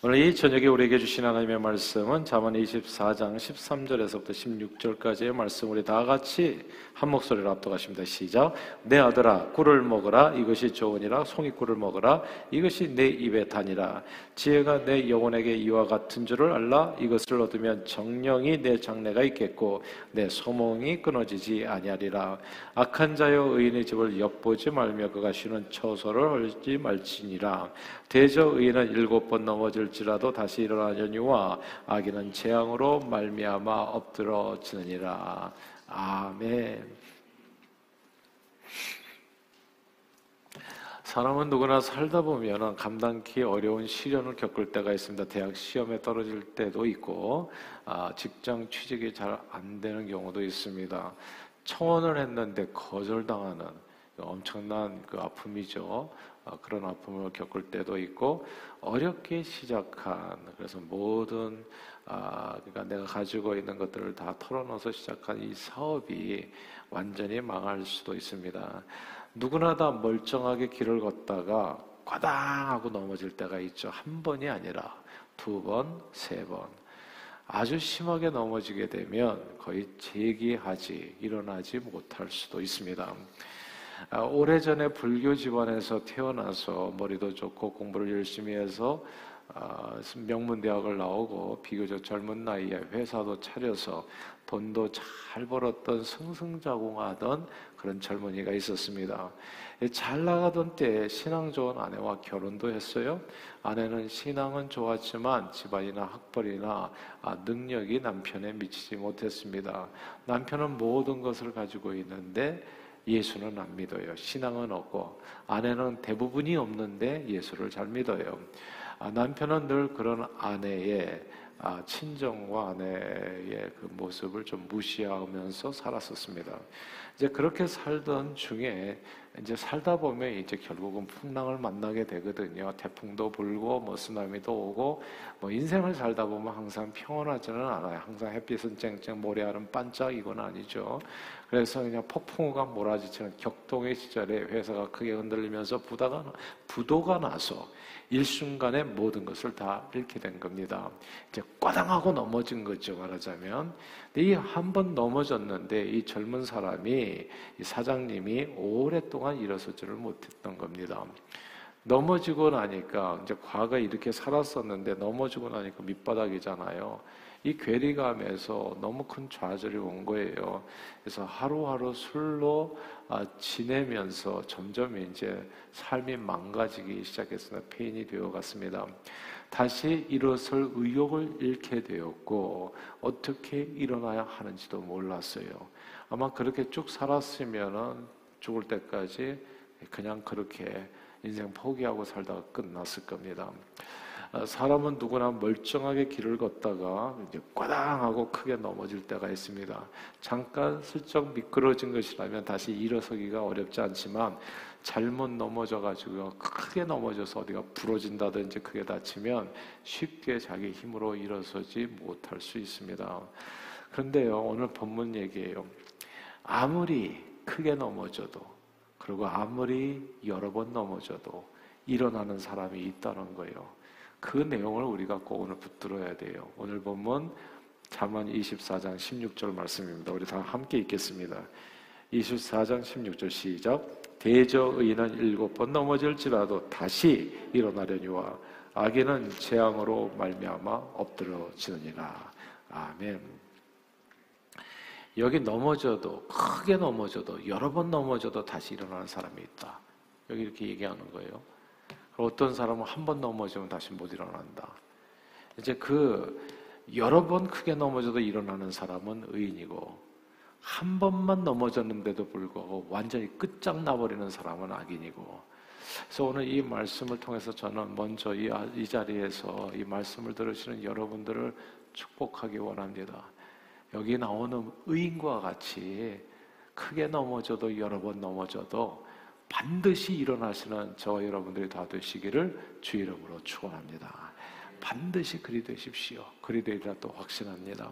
오늘 이 저녁에 우리에게 주신 하나님의 말씀은 잠언 24장 13절에서부터 16절까지의 말씀. 우리 다 같이 한 목소리로 압도하십니다. 시작. 내 아들아 꿀을 먹으라. 이것이 좋으니라. 송이 꿀을 먹으라. 이것이 내 입에 다니라. 지혜가 내 영혼에게 이와 같은 줄을 알라. 이것을 얻으면 정령이 내 장래가 있겠고 내 소몽이 끊어지지 아니하리라. 악한 자여 의인의 집을 엿보지 말며 그가 쉬는 처소를 헐지 말지니라. 대저 의인은 일곱 번 넘어질 지라도 다시 일어나려니와 악인은 재앙으로 말미암아 엎드러지느니라. 아멘. 사람은 누구나 살다 보면 감당키 어려운 시련을 겪을 때가 있습니다. 대학 시험에 떨어질 때도 있고, 아, 직장 취직이 잘 안 되는 경우도 있습니다. 청원을 했는데 거절당하는 엄청난 그 아픔이죠. 어, 그런 아픔을 겪을 때도 있고 어렵게 시작한 그래서 모든 아 그러니까 내가 가지고 있는 것들을 다 털어넣어서 시작한 이 사업이 완전히 망할 수도 있습니다. 누구나 다 멀쩡하게 길을 걷다가 과당하고 넘어질 때가 있죠. 한 번이 아니라 두 번, 세 번. 아주 심하게 넘어지게 되면 거의 재기하지 일어나지 못할 수도 있습니다. 아, 오래전에 불교 집안에서 태어나서 머리도 좋고 공부를 열심히 해서 아, 명문대학을 나오고 비교적 젊은 나이에 회사도 차려서 돈도 잘 벌었던 승승자공하던 그런 젊은이가 있었습니다. 잘 나가던 때 신앙 좋은 아내와 결혼도 했어요. 아내는 신앙은 좋았지만 집안이나 학벌이나 아, 능력이 남편에 미치지 못했습니다. 남편은 모든 것을 가지고 있는데 예수는 안 믿어요. 신앙은 없고 아내는 대부분이 없는데 예수를 잘 믿어요. 아, 남편은 늘 그런 아내의 아, 친정과 아내의 그 모습을 좀 무시하면서 살았었습니다. 이제 그렇게 살던 중에 이제 살다 보면 이제 결국은 풍랑을 만나게 되거든요. 태풍도 불고 뭐 쓰나미도 오고 뭐 인생을 살다 보면 항상 평온하지는 않아요. 항상 햇빛은 쨍쨍 모래알은 반짝 이건 아니죠. 그래서 그냥 폭풍우가 몰아지치는 격동의 시절에 회사가 크게 흔들리면서 부다가 부도가 나서 일순간에 모든 것을 다 잃게 된 겁니다. 이제 꽈당하고 넘어진 거죠, 말하자면. 이 한 번 넘어졌는데 이 젊은 사람이 이 사장님이 오랫동안 일어서지를 못했던 겁니다. 넘어지고 나니까 이제 과거에 이렇게 살았었는데 넘어지고 나니까 밑바닥이잖아요. 이 괴리감에서 너무 큰 좌절이 온 거예요. 그래서 하루하루 술로 아, 지내면서 점점 이제 삶이 망가지기 시작했으나 페인이 되어갔습니다. 다시 일어설 의욕을 잃게 되었고 어떻게 일어나야 하는지도 몰랐어요. 아마 그렇게 쭉 살았으면은 죽을 때까지 그냥 그렇게 인생 포기하고 살다가 끝났을 겁니다. 아, 사람은 누구나 멀쩡하게 길을 걷다가 이제 꽈당하고 크게 넘어질 때가 있습니다. 잠깐 슬쩍 미끄러진 것이라면 다시 일어서기가 어렵지 않지만 잘못 넘어져 가지고 크게 넘어져서 어디가 부러진다든지 크게 다치면 쉽게 자기 힘으로 일어서지 못할 수 있습니다. 그런데요, 오늘 본문 얘기예요. 아무리 크게 넘어져도 그리고 아무리 여러 번 넘어져도 일어나는 사람이 있다는 거예요. 그 내용을 우리가 꼭 오늘 붙들어야 돼요. 오늘 본문 잠언 24장 16절 말씀입니다. 우리 다 함께 읽겠습니다. 24장 16절 시작. 대저 의인은 일곱 번 넘어질지라도 다시 일어나려니와 악인은 재앙으로 말미암아 엎드러지느니라. 아멘. 여기 넘어져도 크게 넘어져도 여러 번 넘어져도 다시 일어나는 사람이 있다. 여기 이렇게 얘기하는 거예요. 어떤 사람은 한 번 넘어지면 다시 못 일어난다. 이제 그 여러 번 크게 넘어져도 일어나는 사람은 의인이고 한 번만 넘어졌는데도 불구하고 완전히 끝장나버리는 사람은 악인이고 그래서 오늘 이 말씀을 통해서 저는 먼저 이, 이 자리에서 이 말씀을 들으시는 여러분들을 축복하기 원합니다. 여기 나오는 의인과 같이 크게 넘어져도 여러 번 넘어져도 반드시 일어나시는 저와 여러분들이 다 되시기를 주 이름으로 축원합니다. 반드시 그리 되십시오. 그리 되리라 또 확신합니다.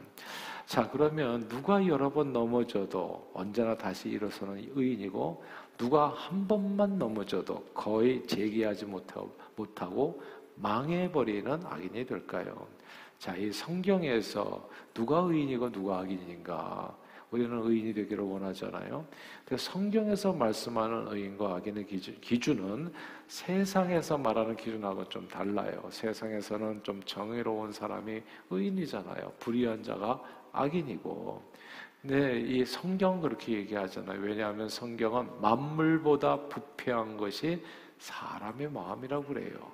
자, 그러면 누가 여러 번 넘어져도 언제나 다시 일어서는 의인이고 누가 한 번만 넘어져도 거의 재기하지 못하고, 망해버리는 악인이 될까요? 자, 이 성경에서 누가 의인이고 누가 악인인가? 우리는 의인이 되기를 원하잖아요. 성경에서 말씀하는 의인과 악인의 기준, 기준 은 세상에서 말하는 기준하고 좀 달라요. 세상에서는 좀 정의로운 사람이 의인이잖아요. 불의한 자가 악인이고. 근데 이 성경 그렇게 얘기하잖아요. 왜냐하면 성경은 만물보다 부패한 것이 사람의 마음이라고 그래요.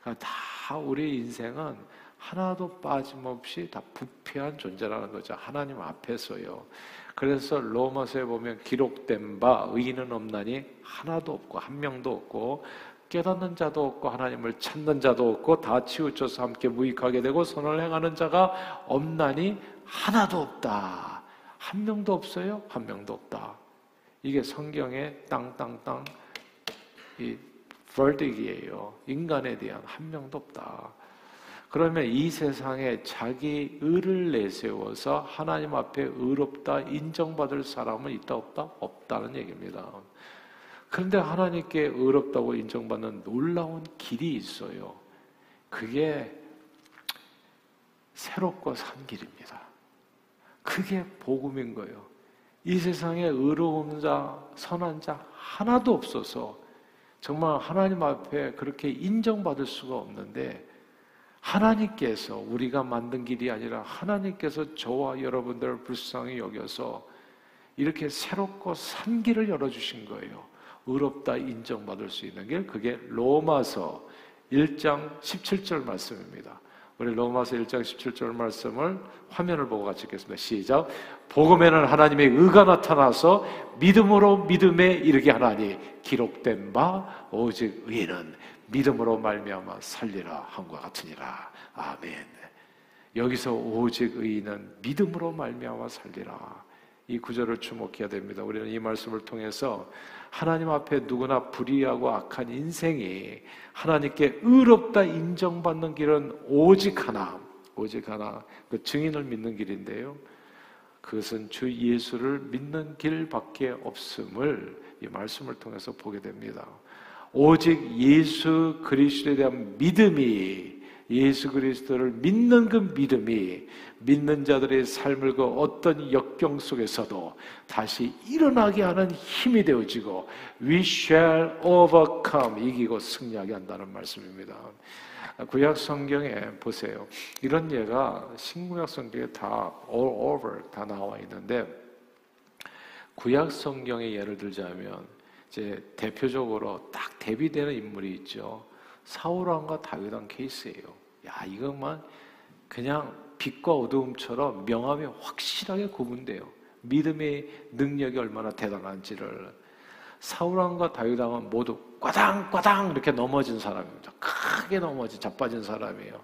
그러니까 다 우리 인생은 하나도 빠짐없이 다 부패한 존재라는 거죠. 하나님 앞에서요. 그래서 로마서에 보면 기록된 바 의인은 없나니 하나도 없고 한 명도 없고 깨닫는 자도 없고 하나님을 찾는 자도 없고 다 치우쳐서 함께 무익하게 되고 선을 행하는 자가 없나니 하나도 없다. 한 명도 없어요? 한 명도 없다. 이게 성경의 땅땅땅 이 verdig이에요. 인간에 대한 한 명도 없다. 그러면 이 세상에 자기 의를 내세워서 하나님 앞에 의롭다 인정받을 사람은 있다 없다? 없다는 얘기입니다. 그런데 하나님께 의롭다고 인정받는 놀라운 길이 있어요. 그게 새롭고 산 길입니다. 그게 복음인 거예요. 이 세상에 의로운 자, 선한 자 하나도 없어서 정말 하나님 앞에 그렇게 인정받을 수가 없는데 하나님께서 우리가 만든 길이 아니라 하나님께서 저와 여러분들을 불쌍히 여겨서 이렇게 새롭고 산 길을 열어주신 거예요. 의롭다 인정받을 수 있는 길, 그게 로마서 1장 17절 말씀입니다. 우리 로마서 1장 17절 말씀을 화면을 보고 같이 읽겠습니다. 시작. 복음에는 하나님의 의가 나타나서 믿음으로 믿음에 이르게 하나니 기록된 바 오직 의는 믿음으로 말미암아 살리라 한과 같으니라. 아멘. 여기서 오직 의인은 믿음으로 말미암아 살리라. 이 구절을 주목해야 됩니다. 우리는 이 말씀을 통해서 하나님 앞에 누구나 불의하고 악한 인생이 하나님께 의롭다 인정받는 길은 오직 하나, 오직 하나, 그 증인을 믿는 길인데요. 그것은 주 예수를 믿는 길밖에 없음을 이 말씀을 통해서 보게 됩니다. 오직 예수 그리스도에 대한 믿음이 예수 그리스도를 믿는 그 믿음이 믿는 자들의 삶을 그 어떤 역경 속에서도 다시 일어나게 하는 힘이 되어지고 we shall overcome 이기고 승리하게 한다는 말씀입니다. 구약 성경에 보세요. 이런 예가 신구약 성경에 다 all over 다 나와 있는데 구약 성경의 예를 들자면 이제 대표적으로 딱 대비되는 인물이 있죠. 사울왕과 다윗왕 케이스예요. 야, 이것만 그냥 빛과 어두움처럼 명암이 확실하게 구분돼요. 믿음의 능력이 얼마나 대단한지를. 사울왕과 다윗왕은 모두 꽈당꽈당 이렇게 넘어진 사람입니다. 크게 넘어진 자빠진 사람이에요.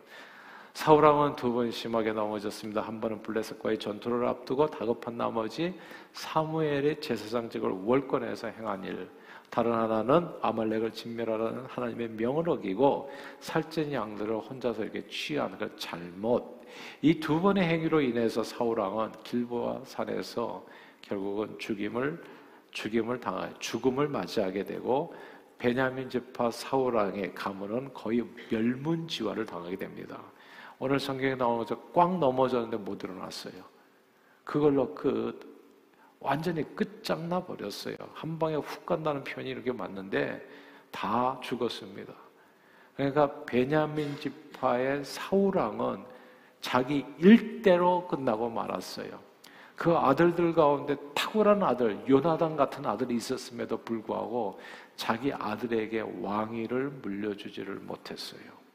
사울 왕은 두 번 심하게 넘어졌습니다. 한 번은 블레셋과의 전투를 앞두고 다급한 나머지 사무엘의 제사장직을 월권에서 행한 일. 다른 하나는 아말렉을 진멸하라는 하나님의 명을 어기고 살찐 양들을 혼자서 이렇게 취한 그 잘못. 이 두 번의 행위로 인해서 사울 왕은 길보아 산에서 결국은 죽임을 죽임을 당하 죽음을 맞이하게 되고 베냐민 지파 사울 왕의 가문은 거의 멸문지화를 당하게 됩니다. 오늘 성경에 나오는 것꽉 넘어졌는데 못 일어났어요. 그걸로 그 완전히 끝장나 버렸어요. 한 방에 훅 간다는 표현이 이렇게 맞는데 다 죽었습니다. 그러니까 베냐민 지파의 사울왕은 자기 일대로 끝나고 말았어요. 그 아들들 가운데 탁월한 아들, 요나단 같은 아들이 있었음에도 불구하고 자기 아들에게 왕위를 물려주지를 못했어요.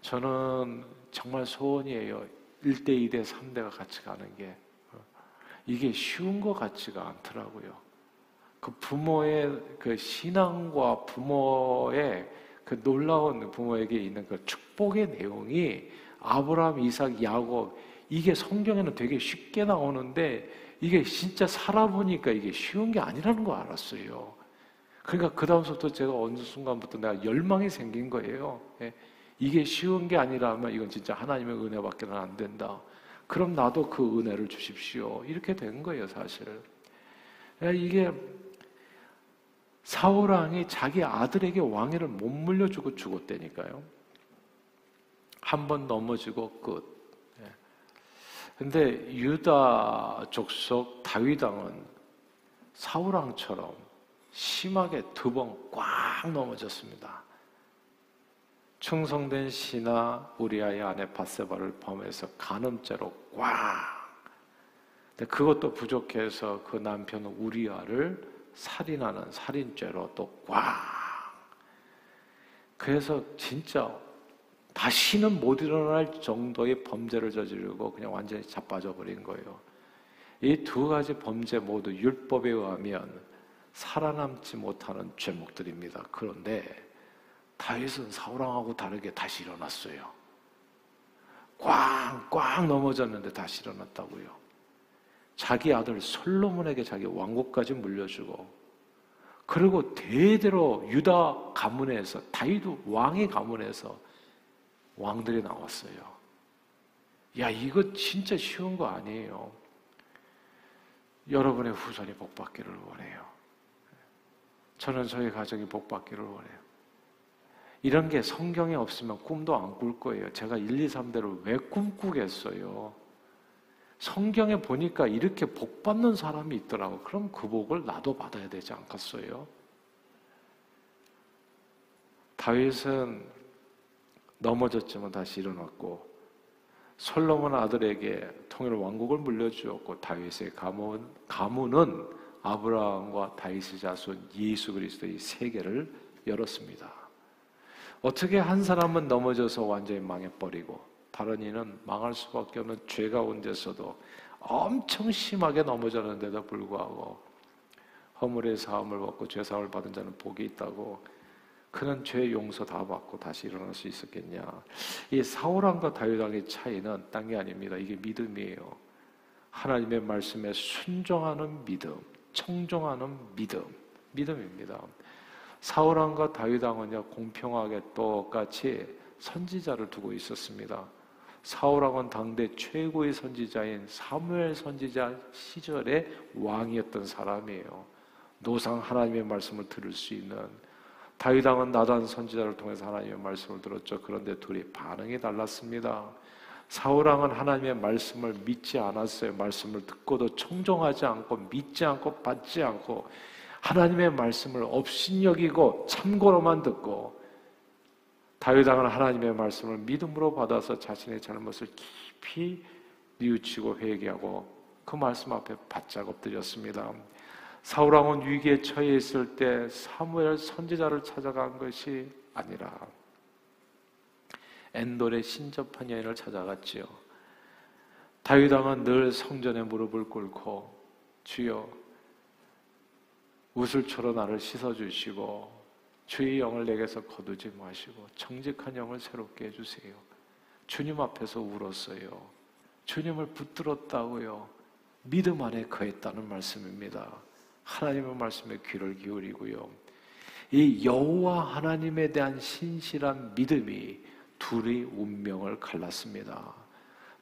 저는 정말 소원이에요. 1대, 2대, 3대가 같이 가는 게. 이게 쉬운 것 같지가 않더라고요. 그 부모의 그 신앙과 부모의 그 놀라운 부모에게 있는 그 축복의 내용이 아브라함, 이삭, 야곱 이게 성경에는 되게 쉽게 나오는데 이게 진짜 살아보니까 이게 쉬운 게 아니라는 거 알았어요. 그러니까 그 다음부터 제가 어느 순간부터 내가 열망이 생긴 거예요. 예. 이게 쉬운 게 아니라면 이건 진짜 하나님의 은혜밖에는 안 된다. 그럼 나도 그 은혜를 주십시오. 이렇게 된 거예요, 사실. 이게 사울 왕이 자기 아들에게 왕위를 못 물려주고 죽었다니까요. 한 번 넘어지고 끝. 예. 근데 유다 족속 다윗 왕은 사울 왕처럼 심하게 두 번 꽉 넘어졌습니다. 충성된 신하 우리아의 아내 바세바를 범해서 간음죄로 꽉. 근데 그것도 부족해서 그 남편 우리아를 살인하는 살인죄로 또 꽉. 그래서 진짜 다시는 못 일어날 정도의 범죄를 저지르고 그냥 완전히 자빠져 버린 거예요. 이 두 가지 범죄 모두 율법에 의하면 살아남지 못하는 죄목들입니다. 그런데 다윗은 사울왕하고 다르게 다시 일어났어요. 꽝 꽝 넘어졌는데 다시 일어났다고요. 자기 아들 솔로몬에게 자기 왕국까지 물려주고 그리고 대대로 유다 가문에서 다윗 왕의 가문에서 왕들이 나왔어요. 야 이거 진짜 쉬운 거 아니에요. 여러분의 후손이 복 받기를 원해요. 저는 저희 가정이 복 받기를 원해요. 이런 게 성경에 없으면 꿈도 안 꿀 거예요. 제가 1, 2, 3대를 왜 꿈꾸겠어요? 성경에 보니까 이렇게 복 받는 사람이 있더라고. 그럼 그 복을 나도 받아야 되지 않겠어요? 다윗은 넘어졌지만 다시 일어났고 솔로몬 아들에게 통일 왕국을 물려주었고 다윗의 가문 가문은 아브라함과 다윗의 자손 예수 그리스도의 세계를 열었습니다. 어떻게 한 사람은 넘어져서 완전히 망해버리고 다른 이는 망할 수밖에 없는 죄 가운데서도 엄청 심하게 넘어졌는데도 불구하고 허물의 사함을 받고 죄 사함을 받은 자는 복이 있다고 그는 죄 용서 다 받고 다시 일어날 수 있었겠냐? 이 사울왕과 다윗왕의 차이는 딴게 아닙니다. 이게 믿음이에요. 하나님의 말씀에 순종하는 믿음, 청종하는 믿음, 믿음입니다. 사울 왕과 다윗 왕은요 공평하게 똑같이 선지자를 두고 있었습니다. 사울 왕은 당대 최고의 선지자인 사무엘 선지자 시절의 왕이었던 사람이에요. 노상 하나님의 말씀을 들을 수 있는 다윗 왕은 나단 선지자를 통해서 하나님의 말씀을 들었죠. 그런데 둘이 반응이 달랐습니다. 사울 왕은 하나님의 말씀을 믿지 않았어요. 말씀을 듣고도 청종하지 않고 믿지 않고 받지 않고 하나님의 말씀을 업신여기고 참고로만 듣고 다윗왕은 하나님의 말씀을 믿음으로 받아서 자신의 잘못을 깊이 뉘우치고 회개하고 그 말씀 앞에 바짝 엎드렸습니다. 사울왕은 위기에 처해 있을 때 사무엘 선지자를 찾아간 것이 아니라 엔돌의 신접한 여인을 찾아갔지요. 다윗왕은 늘 성전에 무릎을 꿇고 주여 우슬초로 나를 씻어주시고 주의 영을 내게서 거두지 마시고 정직한 영을 새롭게 해주세요. 주님 앞에서 울었어요. 주님을 붙들었다고요. 믿음 안에 거했다는 말씀입니다. 하나님의 말씀에 귀를 기울이고요. 이 여호와 하나님에 대한 신실한 믿음이 둘이 운명을 갈랐습니다.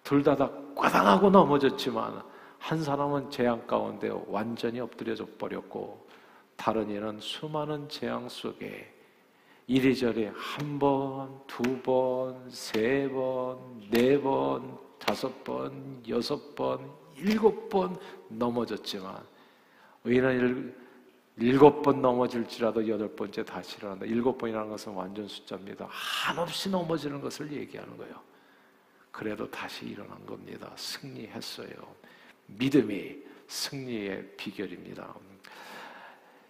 둘 다 다 꽈당하고 넘어졌지만 한 사람은 재앙 가운데 완전히 엎드려져 버렸고 다른 이는 수많은 재앙 속에 이리저리 한 번, 두 번, 세 번, 네 번, 다섯 번, 여섯 번, 일곱 번 넘어졌지만 의인은 일곱 번 넘어질지라도 여덟 번째 다시 일어난다. 일곱 번이라는 것은 완전 숫자입니다. 한없이 넘어지는 것을 얘기하는 거예요. 그래도 다시 일어난 겁니다. 승리했어요. 믿음이 승리의 비결입니다.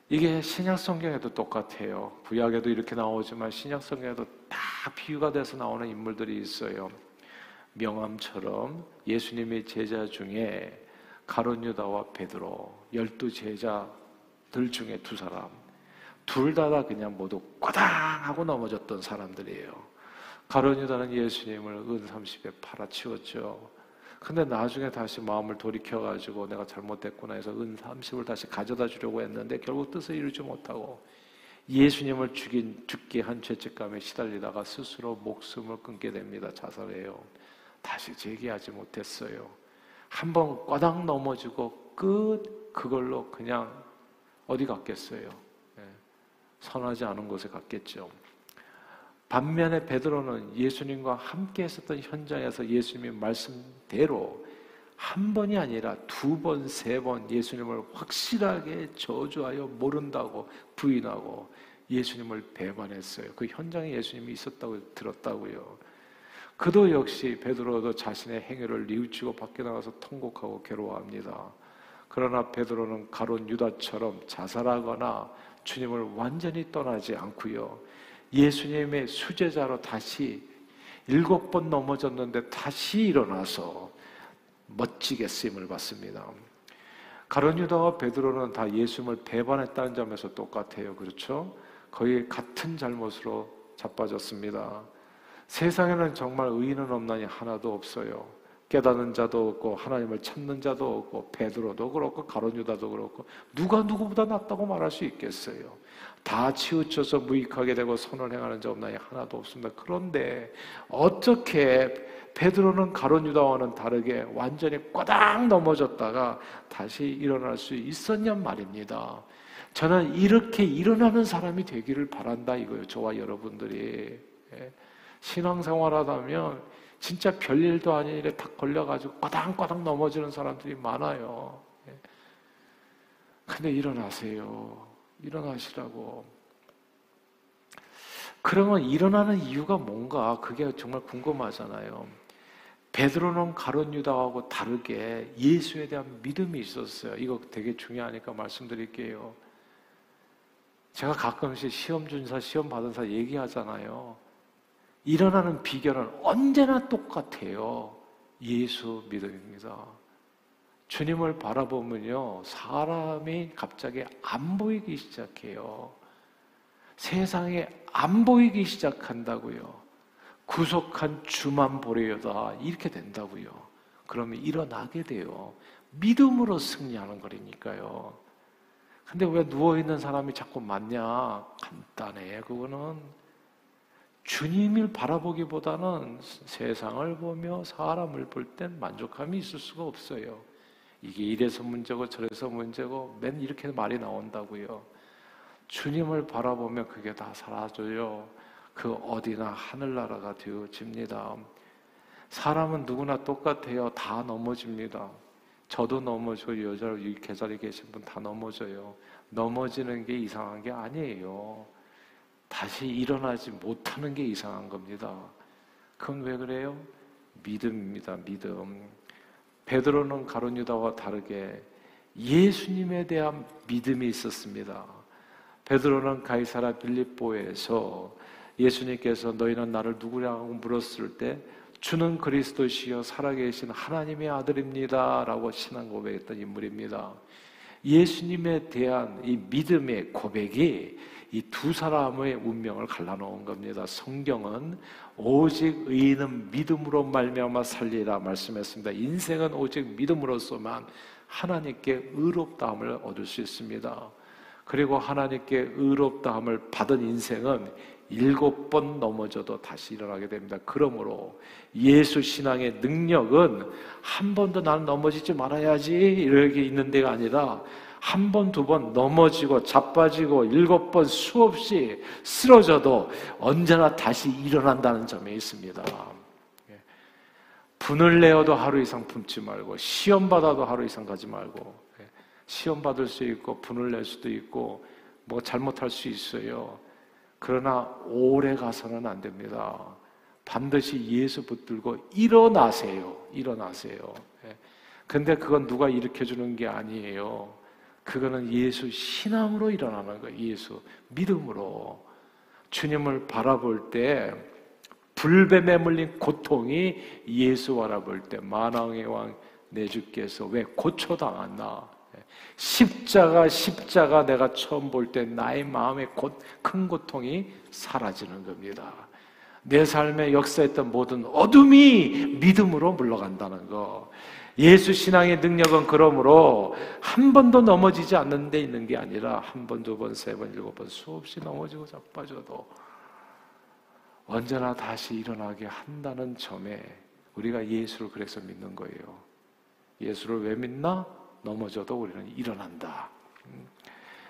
이게 신약 성경에도 똑같아요. 구약에도 이렇게 나오지만 신약 성경에도 다 비유가 돼서 나오는 인물들이 있어요. 명함처럼 예수님의 제자 중에 가론 유다와 베드로 열두 제자들 중에 두 사람 둘 다 다 그냥 모두 꼬당하고 넘어졌던 사람들이에요. 가론 유다는 예수님을 은 30에 팔아치웠죠. 근데 나중에 다시 마음을 돌이켜 가지고 내가 잘못됐구나 해서 은 30을 다시 가져다 주려고 했는데 결국 뜻을 이루지 못하고 예수님을 죽인, 죽게 한 죄책감에 시달리다가 스스로 목숨을 끊게 됩니다. 자살해요. 다시 재기하지 못했어요. 한 번 꽈당 넘어지고 끝 그걸로 그냥 어디 갔겠어요. 예. 선하지 않은 곳에 갔겠죠. 반면에 베드로는 예수님과 함께 했었던 현장에서 예수님의 말씀대로 한 번이 아니라 두 번, 세 번 예수님을 확실하게 저주하여 모른다고 부인하고 예수님을 배반했어요. 그 현장에 예수님이 있었다고 들었다고요. 그도 역시 베드로도 자신의 행위를 뉘우치고 밖에 나가서 통곡하고 괴로워합니다. 그러나 베드로는 가론 유다처럼 자살하거나 주님을 완전히 떠나지 않고요. 예수님의 수제자로 다시 일곱 번 넘어졌는데 다시 일어나서 멋지게 쓰임을 받습니다. 가론 유다와 베드로는 다 예수님을 배반했다는 점에서 똑같아요. 그렇죠? 거의 같은 잘못으로 자빠졌습니다. 세상에는 정말 의인은 없나니 하나도 없어요. 깨닫는 자도 없고 하나님을 찾는 자도 없고 베드로도 그렇고 가론 유다도 그렇고 누가 누구보다 낫다고 말할 수 있겠어요. 다 치우쳐서 무익하게 되고 선을 행하는 자 없나니 하나도 없습니다. 그런데 어떻게 베드로는 가론 유다와는 다르게 완전히 꽈당 넘어졌다가 다시 일어날 수 있었냔 말입니다. 저는 이렇게 일어나는 사람이 되기를 바란다 이거예요. 저와 여러분들이. 예. 신앙생활 하다면 진짜 별일도 아닌 일에 탁 걸려가지고 꽈당꽈당 넘어지는 사람들이 많아요. 예. 근데 일어나세요. 일어나시라고. 그러면 일어나는 이유가 뭔가 그게 정말 궁금하잖아요. 베드로는 가론 유다하고 다르게 예수에 대한 믿음이 있었어요. 이거 되게 중요하니까 말씀드릴게요. 제가 가끔씩 시험 준사, 시험 받은 사 얘기하잖아요. 일어나는 비결은 언제나 똑같아요. 예수 믿음입니다. 주님을 바라보면요, 사람이 갑자기 안 보이기 시작해요. 세상에 안 보이기 시작한다고요. 구속한 주만 보려다 이렇게 된다고요. 그러면 일어나게 돼요. 믿음으로 승리하는 거니까요. 근데 왜 누워있는 사람이 자꾸 많냐? 간단해. 그거는 주님을 바라보기보다는 세상을 보며 사람을 볼 땐 만족함이 있을 수가 없어요. 이게 이래서 문제고 저래서 문제고 맨 이렇게 말이 나온다고요. 주님을 바라보면 그게 다 사라져요. 그 어디나 하늘나라가 되어집니다. 사람은 누구나 똑같아요. 다 넘어집니다. 저도 넘어져요. 여자 이 계절에 계신 분 다 넘어져요. 넘어지는 게 이상한 게 아니에요. 다시 일어나지 못하는 게 이상한 겁니다. 그건 왜 그래요? 믿음입니다. 믿음. 베드로는 가론 유다와 다르게 예수님에 대한 믿음이 있었습니다. 베드로는 가이사라 빌립보에서 예수님께서 너희는 나를 누구냐고 물었을 때 주는 그리스도시여 살아계신 하나님의 아들입니다라고 신앙 고백했던 인물입니다. 예수님에 대한 이 믿음의 고백이 이 두 사람의 운명을 갈라놓은 겁니다. 성경은 오직 의인은 믿음으로 말미암아 살리라 말씀했습니다. 인생은 오직 믿음으로서만 하나님께 의롭다함을 얻을 수 있습니다. 그리고 하나님께 의롭다함을 받은 인생은 일곱 번 넘어져도 다시 일어나게 됩니다. 그러므로 예수 신앙의 능력은 한 번도 나는 넘어지지 말아야지 이렇게 있는 데가 아니라 한 번, 두 번 넘어지고 자빠지고 일곱 번 수없이 쓰러져도 언제나 다시 일어난다는 점에 있습니다. 예. 분을 내어도 하루 이상 품지 말고 시험 받아도 하루 이상 가지 말고 예. 시험 받을 수 있고 분을 낼 수도 있고 뭐 잘못할 수 있어요. 그러나 오래 가서는 안 됩니다. 반드시 예수 붙들고 일어나세요. 일어나세요. 예. 근데 그건 누가 일으켜 주는 게 아니에요. 그거는 예수 신앙으로 일어나는 거예요. 예수 믿음으로 주님을 바라볼 때 불뱀에 물린 고통이 예수 바라볼 때 만왕의 왕 내 주께서 왜 고초당했나? 십자가 십자가 내가 처음 볼 때 나의 마음에 곧큰 고통이 사라지는 겁니다. 내 삶에 역사했던 모든 어둠이 믿음으로 물러간다는 거. 예수 신앙의 능력은 그러므로 한 번도 넘어지지 않는 데 있는 게 아니라 한 번, 두 번, 세 번, 일곱 번 수없이 넘어지고 자빠져도 언제나 다시 일어나게 한다는 점에 우리가 예수를 그래서 믿는 거예요. 예수를 왜 믿나? 넘어져도 우리는 일어난다.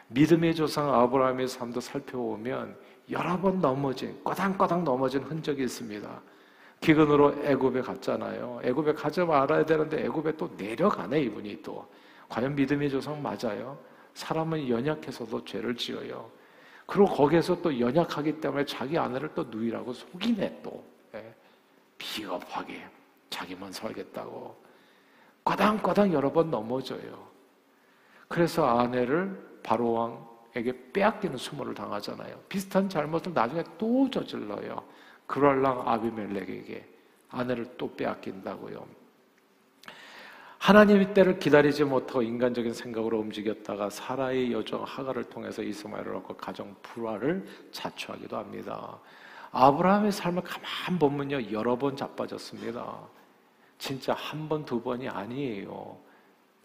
믿음의 조상 아브라함의 삶도 살펴보면 여러 번 넘어진 꼬당꼬당 넘어진 흔적이 있습니다. 기근으로 애굽에 갔잖아요. 애굽에 가자 말아야 되는데 애굽에 또 내려가네 이분이 또. 과연 믿음의 조상 맞아요? 사람은 연약해서도 죄를 지어요. 그리고 거기에서 또 연약하기 때문에 자기 아내를 또 누이라고 속이네 또. 예. 비겁하게 자기만 살겠다고. 과당과당 여러 번 넘어져요. 그래서 아내를 바로왕 에게 빼앗기는 수모를 당하잖아요. 비슷한 잘못을 나중에 또 저질러요. 그럴랑 아비멜렉에게 아내를 또 빼앗긴다고요. 하나님의 때를 기다리지 못하고 인간적인 생각으로 움직였다가 사라의 여정 하가를 통해서 이스마엘을 얻고 가정 불화를 자초하기도 합니다. 아브라함의 삶을 가만 보면요 여러 번 자빠졌습니다. 진짜 한 번, 두 번이 아니에요.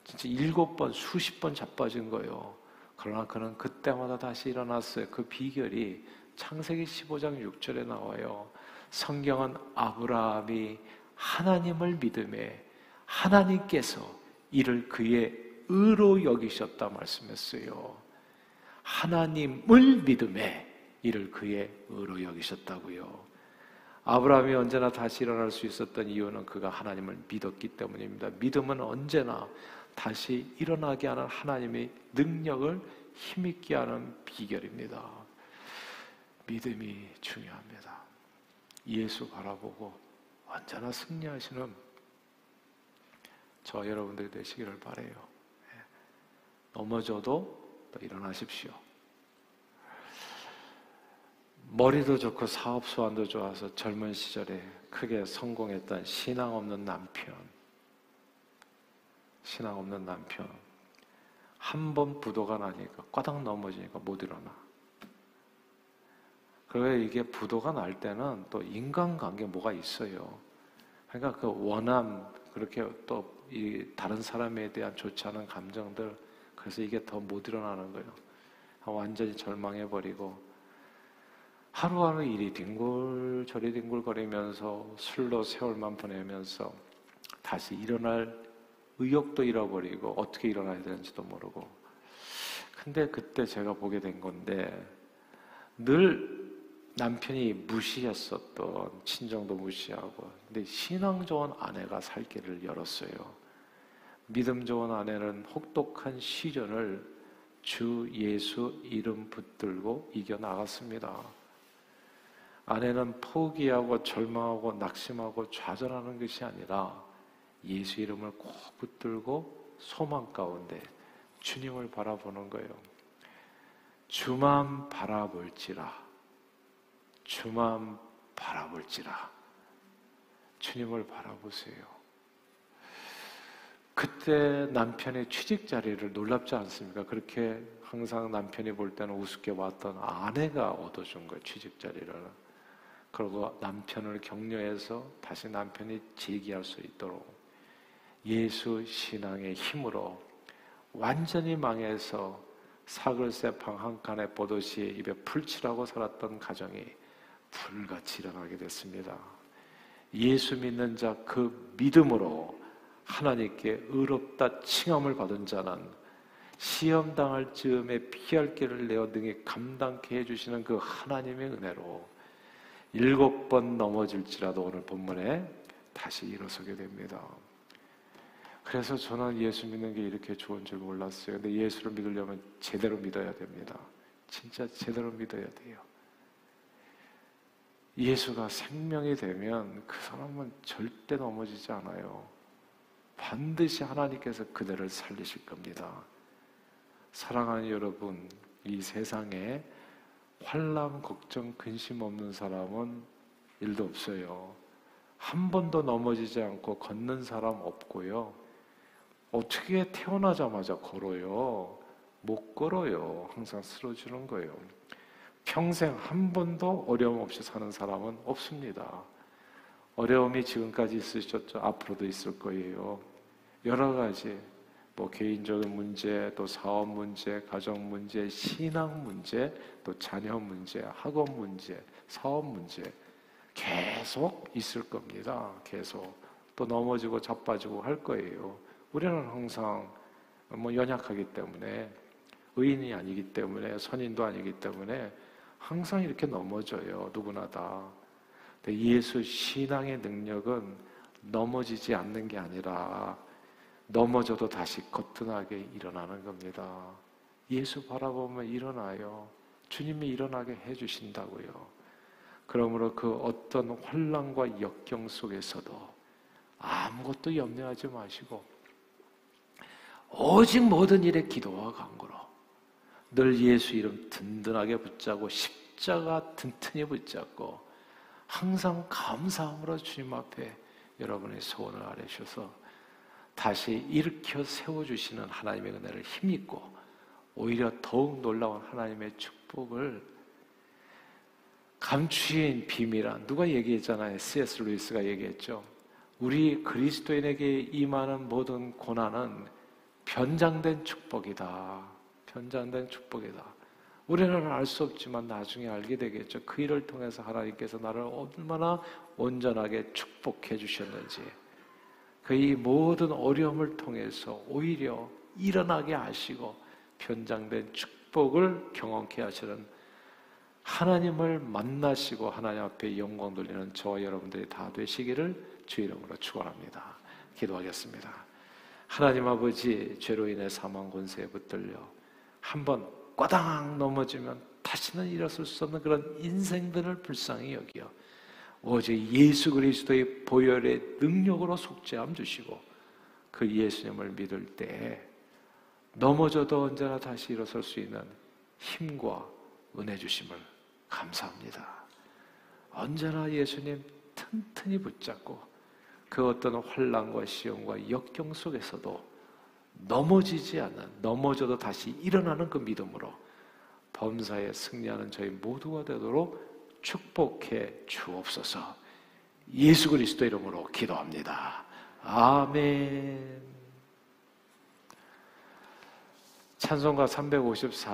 진짜 일곱 번, 수십 번 자빠진 거예요. 그러나 그는 그때마다 다시 일어났어요. 그 비결이 창세기 15장 6절에 나와요. 성경은 아브라함이 하나님을 믿음에 하나님께서 이를 그의 의로 여기셨다 말씀했어요. 하나님을 믿음에 이를 그의 의로 여기셨다고요. 아브라함이 언제나 다시 일어날 수 있었던 이유는 그가 하나님을 믿었기 때문입니다. 믿음은 언제나 다시 일어나게 하는 하나님의 능력을 힘있게 하는 비결입니다. 믿음이 중요합니다. 예수 바라보고 언제나 승리하시는 저 여러분들이 되시기를 바래요. 예. 넘어져도 또 일어나십시오. 머리도 좋고 사업 수완도 좋아서 젊은 시절에 크게 성공했던 신앙 없는 남편. 신앙 없는 남편. 한 번 부도가 나니까 꽈당 넘어지니까 못 일어나. 그래 이게 부도가 날 때는 또 인간관계 뭐가 있어요. 그러니까 그 원함 그렇게 또 이 다른 사람에 대한 좋지 않은 감정들 그래서 이게 더 못 일어나는 거예요. 완전히 절망해 버리고 하루하루 일이 뒹굴 저리 뒹굴거리면서 술로 세월만 보내면서 다시 일어날 의욕도 잃어버리고 어떻게 일어나야 되는지도 모르고 근데 그때 제가 보게 된 건데 늘 남편이 무시했었던 친정도 무시하고 근데 신앙 좋은 아내가 살 길을 열었어요. 믿음 좋은 아내는 혹독한 시련을 주 예수 이름 붙들고 이겨 나갔습니다. 아내는 포기하고 절망하고 낙심하고 좌절하는 것이 아니라 예수 이름을 꼭 붙들고 소망 가운데 주님을 바라보는 거예요. 주만 바라볼지라 주만 바라볼지라. 주님을 바라보세요. 그때 남편의 취직 자리를 놀랍지 않습니까? 그렇게 항상 남편이 볼 때는 우습게 왔던 아내가 얻어준 거예요, 취직 자리를. 그리고 남편을 격려해서 다시 남편이 재기할 수 있도록 예수 신앙의 힘으로 완전히 망해서 사글새 방한 칸에 보듯이 입에 풀칠하고 살았던 가정이 불같이 일어나게 됐습니다. 예수 믿는 자 그 믿음으로 하나님께 의롭다 칭함을 받은 자는 시험 당할 즈음에 피할 길을 내어 등에 감당케 해주시는 그 하나님의 은혜로 일곱 번 넘어질지라도 오늘 본문에 다시 일어서게 됩니다. 그래서 저는 예수 믿는 게 이렇게 좋은 줄 몰랐어요. 근데 예수를 믿으려면 제대로 믿어야 됩니다. 진짜 제대로 믿어야 돼요. 예수가 생명이 되면 그 사람은 절대 넘어지지 않아요. 반드시 하나님께서 그대를 살리실 겁니다. 사랑하는 여러분, 이 세상에 환람, 걱정, 근심 없는 사람은 일도 없어요. 한 번도 넘어지지 않고 걷는 사람 없고요. 어떻게 태어나자마자 걸어요? 못 걸어요. 항상 쓰러지는 거예요. 평생 한 번도 어려움 없이 사는 사람은 없습니다. 어려움이 지금까지 있으셨죠. 앞으로도 있을 거예요. 여러 가지, 뭐 개인적인 문제, 또 사업 문제, 가정 문제, 신앙 문제, 또 자녀 문제, 학업 문제, 사업 문제 계속 있을 겁니다. 계속 또 넘어지고 자빠지고 할 거예요. 우리는 항상 뭐 연약하기 때문에 의인이 아니기 때문에 선인도 아니기 때문에 항상 이렇게 넘어져요. 누구나 다. 근데 예수 신앙의 능력은 넘어지지 않는 게 아니라 넘어져도 다시 거뜬하게 일어나는 겁니다. 예수 바라보면 일어나요. 주님이 일어나게 해주신다고요. 그러므로 그 어떤 환란과 역경 속에서도 아무것도 염려하지 마시고 오직 모든 일에 기도와 간구로 늘 예수 이름 든든하게 붙잡고 십자가 튼튼히 붙잡고 항상 감사함으로 주님 앞에 여러분의 소원을 아뢰셔서 다시 일으켜 세워주시는 하나님의 은혜를 힘입고 오히려 더욱 놀라운 하나님의 축복을 감추인 비밀한 누가 얘기했잖아요. C.S. 루이스가 얘기했죠. 우리 그리스도인에게 임하는 모든 고난은 변장된 축복이다. 변장된 축복이다. 우리는 알 수 없지만 나중에 알게 되겠죠. 그 일을 통해서 하나님께서 나를 얼마나 온전하게 축복해 주셨는지. 그 이 모든 어려움을 통해서 오히려 일어나게 하시고 변장된 축복을 경험케 하시는 하나님을 만나시고 하나님 앞에 영광 돌리는 저와 여러분들이 다 되시기를 주 이름으로 축원합니다. 기도하겠습니다. 하나님 아버지 죄로 인해 사망 권세에 붙들려 한 번 꽈당 넘어지면 다시는 일어설 수 없는 그런 인생들을 불쌍히 여기어 오직 예수 그리스도의 보혈의 능력으로 속죄함 주시고 그 예수님을 믿을 때 넘어져도 언제나 다시 일어설 수 있는 힘과 은혜 주심을 감사합니다. 언제나 예수님 튼튼히 붙잡고 그 어떤 환란과 시험과 역경 속에서도 넘어지지 않는 넘어져도 다시 일어나는 그 믿음으로 범사에 승리하는 저희 모두가 되도록 축복해 주옵소서. 예수 그리스도 이름으로 기도합니다. 아멘. 찬송가 354